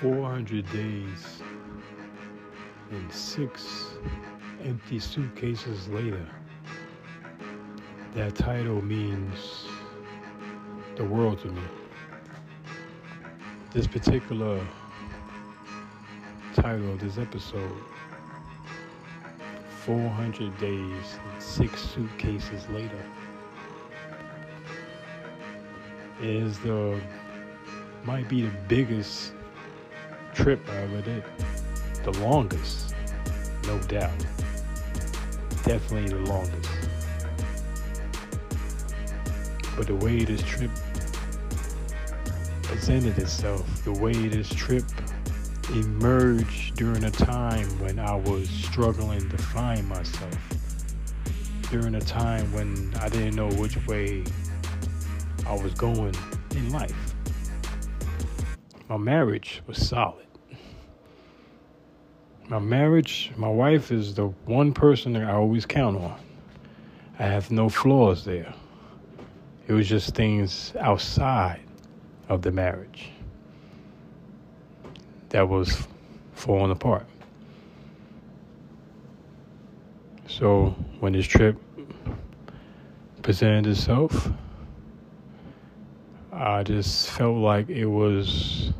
400 days and six empty suitcases later. That title means the world to me. This particular title of this episode 400 days and six suitcases later is the might be the biggest trip I did. The longest, no doubt. Definitely the longest. But the way this trip presented itself, the way this trip emerged during a time when I was struggling to find myself, during a time when I didn't know which way I was going in life. My marriage was solid. My marriage, my wife is the one person that I always count on. I have no flaws there. It was just things outside of the marriage that was falling apart. So when this trip presented itself, I just felt like it was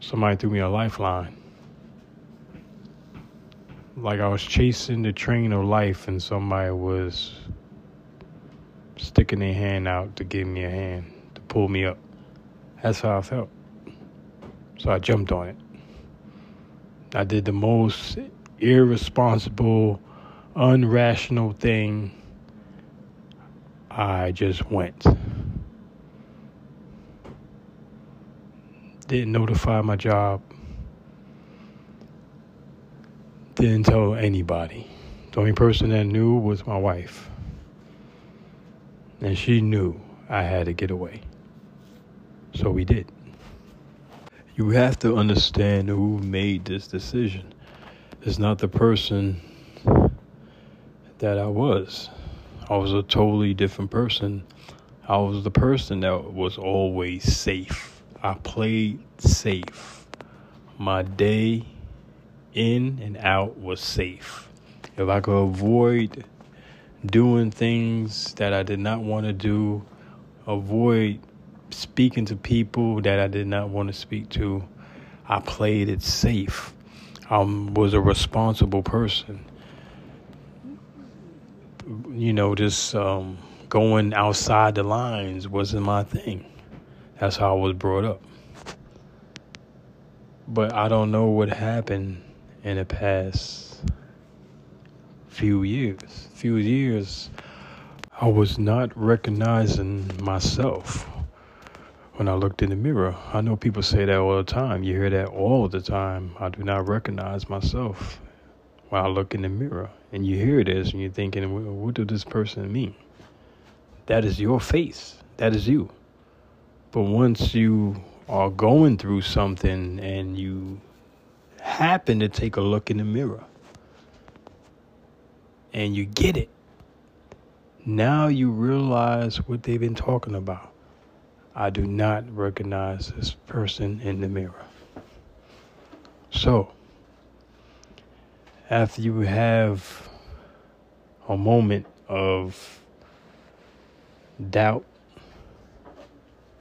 somebody threw me a lifeline. Like I was chasing the train of life and somebody was sticking their hand out to give me a hand, to pull me up. That's how I felt. So I jumped on it. I did the most irresponsible, unrational thing. I just went. didn't notify my job, didn't tell anybody. The only person that knew was my wife. And she knew I had to get away. So we did. You have to understand who made this decision. It's not the person that I was. I was a totally different person. I was the person that was always safe I played safe. My day in and out was safe. If I could avoid doing things that I did not want to do, avoid speaking to people that I did not want to speak to, I played it safe. I was a responsible person. You know, just um, going outside the lines wasn't my thing. That's how I was brought up. But I don't know what happened in the past few years. Few years, I was not recognizing myself when I looked in the mirror. I know people say that all the time. You hear that all the time. I do not recognize myself when I look in the mirror. And you hear this and you're thinking, what does this person mean? That is your face. That is you. But once you are going through something and you happen to take a look in the mirror and you get it, now you realize what they've been talking about. I do not recognize this person in the mirror. So, after you have a moment of doubt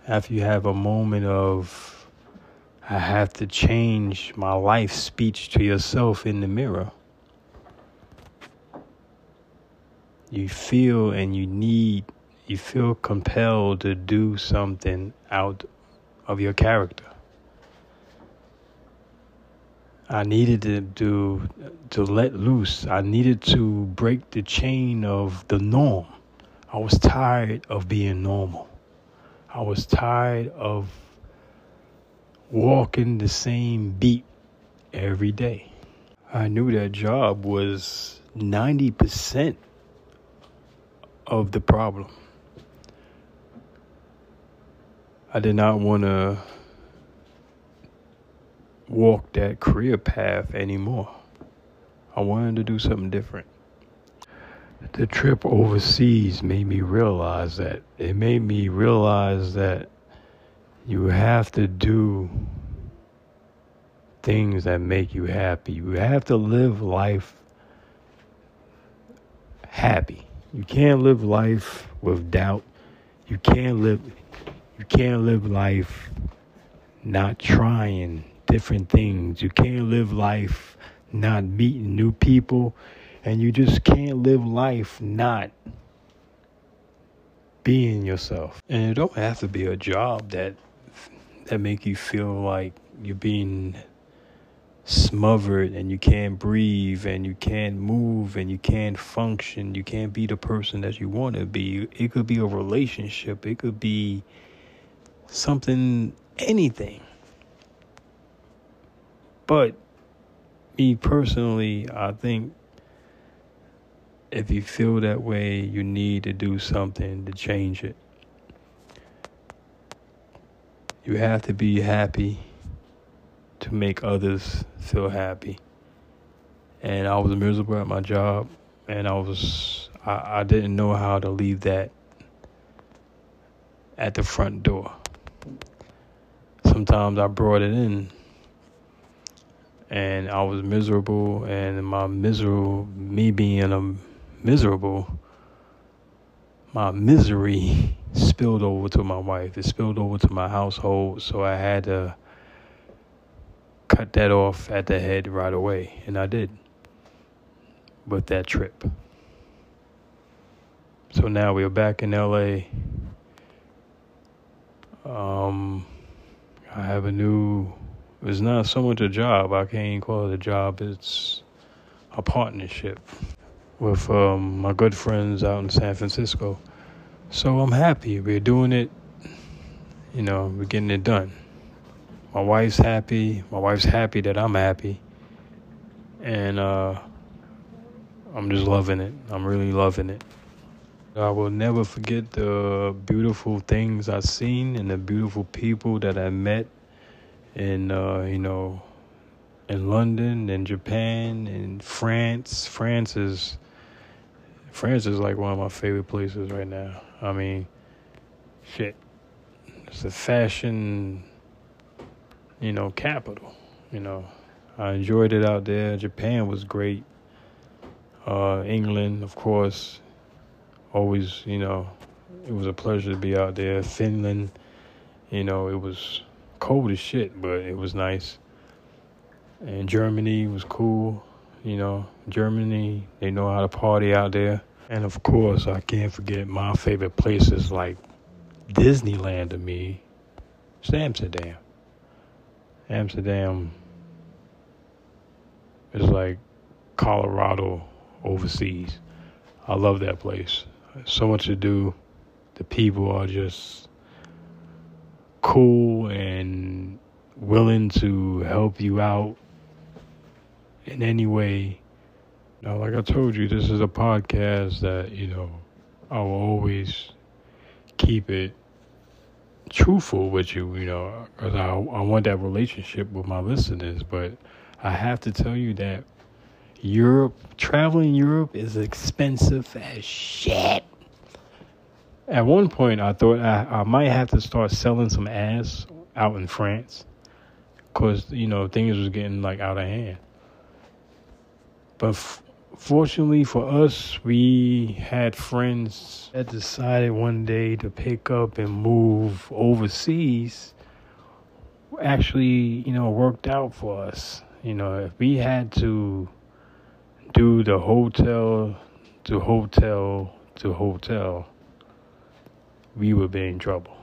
after you have a moment of, I have to change my life speech to yourself in the mirror, you feel and you need, you feel compelled to do something out of your character. I needed to do to let loose. I needed to break the chain of the norm. I was tired of being normal. I was tired of walking the same beat every day. I knew that job was 90% of the problem. I did not want to walk that career path anymore. I wanted to do something different the trip overseas made me realize that. It made me realize that You have to do things that make you happy. You have to live life happy. You can't live life with doubt. You can't live you can't live life not trying different things. You can't live life not meeting new people and you just can't live life not being yourself. And it don't have to be a job that that make you feel like you're being smothered and you can't breathe and you can't move and you can't function. You can't be the person that you want to be. It could be a relationship, it could be something, anything. But me personally, I think if you feel that way, you need to do something to change it. You have to be happy to make others feel happy. And I was miserable at my job, and I was I, I didn't know how to leave that at the front door. Sometimes I brought it in, and I was miserable, and my miserable me being a miserable, my misery spilled over to my wife. It spilled over to my household, so I had to cut that off at the head right away, and I did with that trip. So now we're back in LA. Um, I have a new. It's not so much a job. I can't even call it a job. It's a partnership with um, my good friends out in San Francisco. So I'm happy. We're doing it. You know, we're getting it done my wife's happy. My wife's happy that I'm happy. And uh, I'm just loving it. I'm really loving it. I will never forget the beautiful things I've seen and the beautiful people that I met in, uh, you know, in London and Japan and France. France is France is like one of my favorite places right now. I mean, shit. It's a fashion you know, capital. You know, I enjoyed it out there. Japan was great. Uh, England, of course, always, you know, it was a pleasure to be out there. Finland, you know, it was cold as shit, but it was nice. And Germany was cool, you know. Germany, they know how to party out there. And of course, I can't forget my favorite places like Disneyland to me. It's Amsterdam. Amsterdam is like Colorado overseas. I love that place. So much to do. The people are just cool and willing to help you out in any way. Now, like I told you, this is a podcast that, you know, I will always keep it truthful with you, you know, because I, I want that relationship with my listeners. But I have to tell you that Europe, traveling Europe is expensive as shit. At one point, I thought I, I might have to start selling some ass out in France because, you know, things was getting like out of hand. But f- fortunately for us, we had friends that decided one day to pick up and move overseas. Actually, you know, worked out for us. You know, if we had to do the hotel to hotel to hotel, we would be in trouble.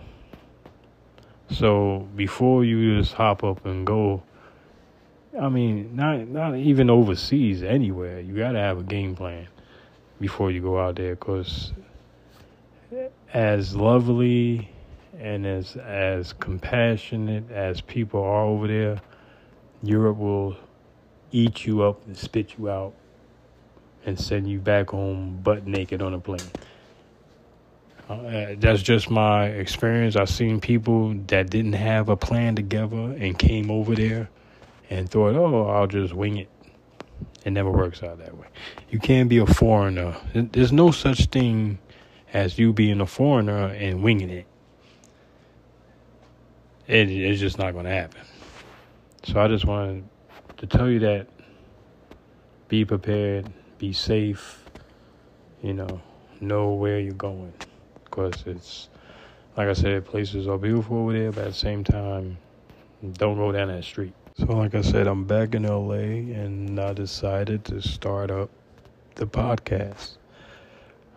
So before you just hop up and go, I mean, not not even overseas, anywhere. You got to have a game plan before you go out there, because as lovely and as as compassionate as people are over there, Europe will eat you up and spit you out and send you back home butt naked on a plane. Uh, that's just my experience. I've seen people that didn't have a plan together and came over there and thought, oh, I'll just wing it. It never works out that way. You can't be a foreigner. There's no such thing as you being a foreigner and winging it. it, it's just not going to happen. So I just wanted to tell you that be prepared, be safe, you know, know where you're going. Because it's, like I said, places are beautiful over there, but at the same time, don't go down that street. So, like I said, I'm back in LA and I decided to start up the podcast.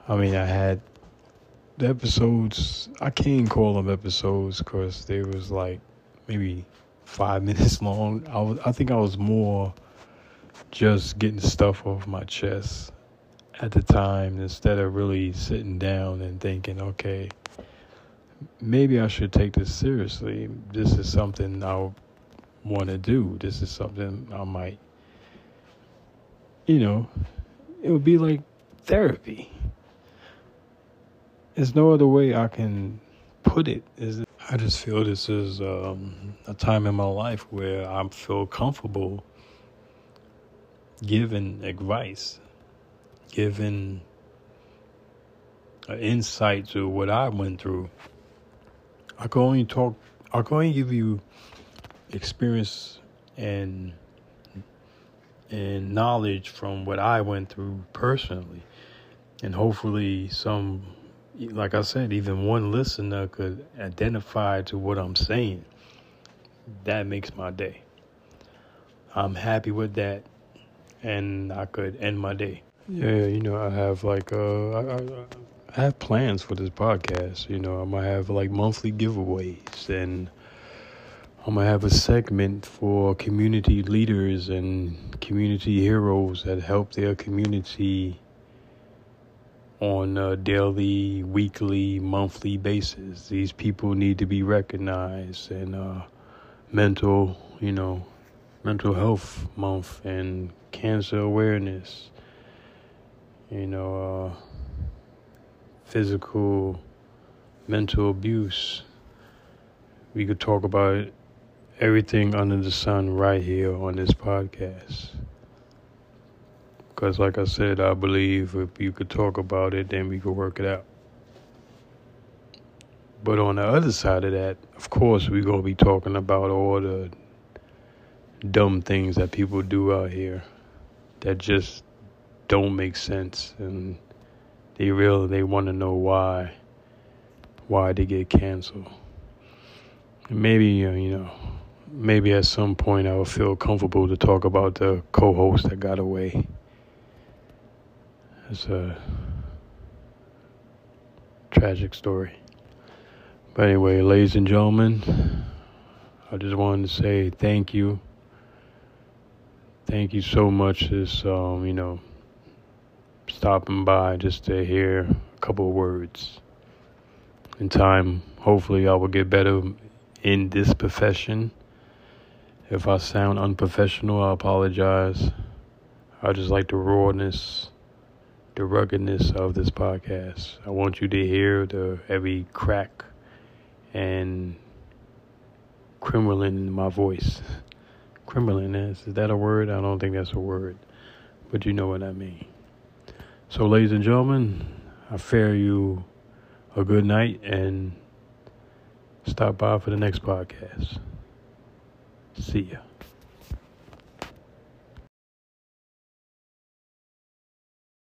I mean, I had the episodes, I can't call them episodes because they was like maybe five minutes long. I, was, I think I was more just getting stuff off my chest at the time instead of really sitting down and thinking, okay, maybe I should take this seriously. This is something I want to do. This is something I might, you know, it would be like therapy. There's no other way I can put it. Is I just feel this is um, a time in my life where I feel comfortable giving advice, giving insight to what I went through. I can only talk. I can only give you experience and and knowledge from what I went through personally, and hopefully some, like I said, even one listener could identify to what I'm saying. That makes my day. I'm happy with that and I could end my day. Yeah, you know, I have like uh, I, I, have plans for this podcast. You know, I'm gonna have like monthly giveaways, and I'm gonna have a segment for community leaders and community heroes that help their community on a daily, weekly, monthly basis. These people need to be recognized and uh, mental, you know, mental health month and cancer awareness, you know, uh, physical, mental abuse. We could talk about everything under the sun right here on this podcast. Because, like I said, I believe if you could talk about it, then we could work it out. But on the other side of that, of course, we're going to be talking about all the dumb things that people do out here that just don't make sense and they really they want to know why why they get canceled. Maybe uh, you know maybe at some point I will feel comfortable to talk about the co-host that got away. It's a tragic story. But anyway ladies and gentlemen I just wanted to say thank you. Thank you so much. Just um, you know stopping by just to hear a couple words in time hopefully i will get better in this profession if i sound unprofessional i apologize i just like the rawness the ruggedness of this podcast i want you to hear the every crack and criminal in my voice Kremlin is. Is that a word? I don't think that's a word, but you know what I mean. So, ladies and gentlemen, I fare you a good night and stop by for the next podcast. See ya.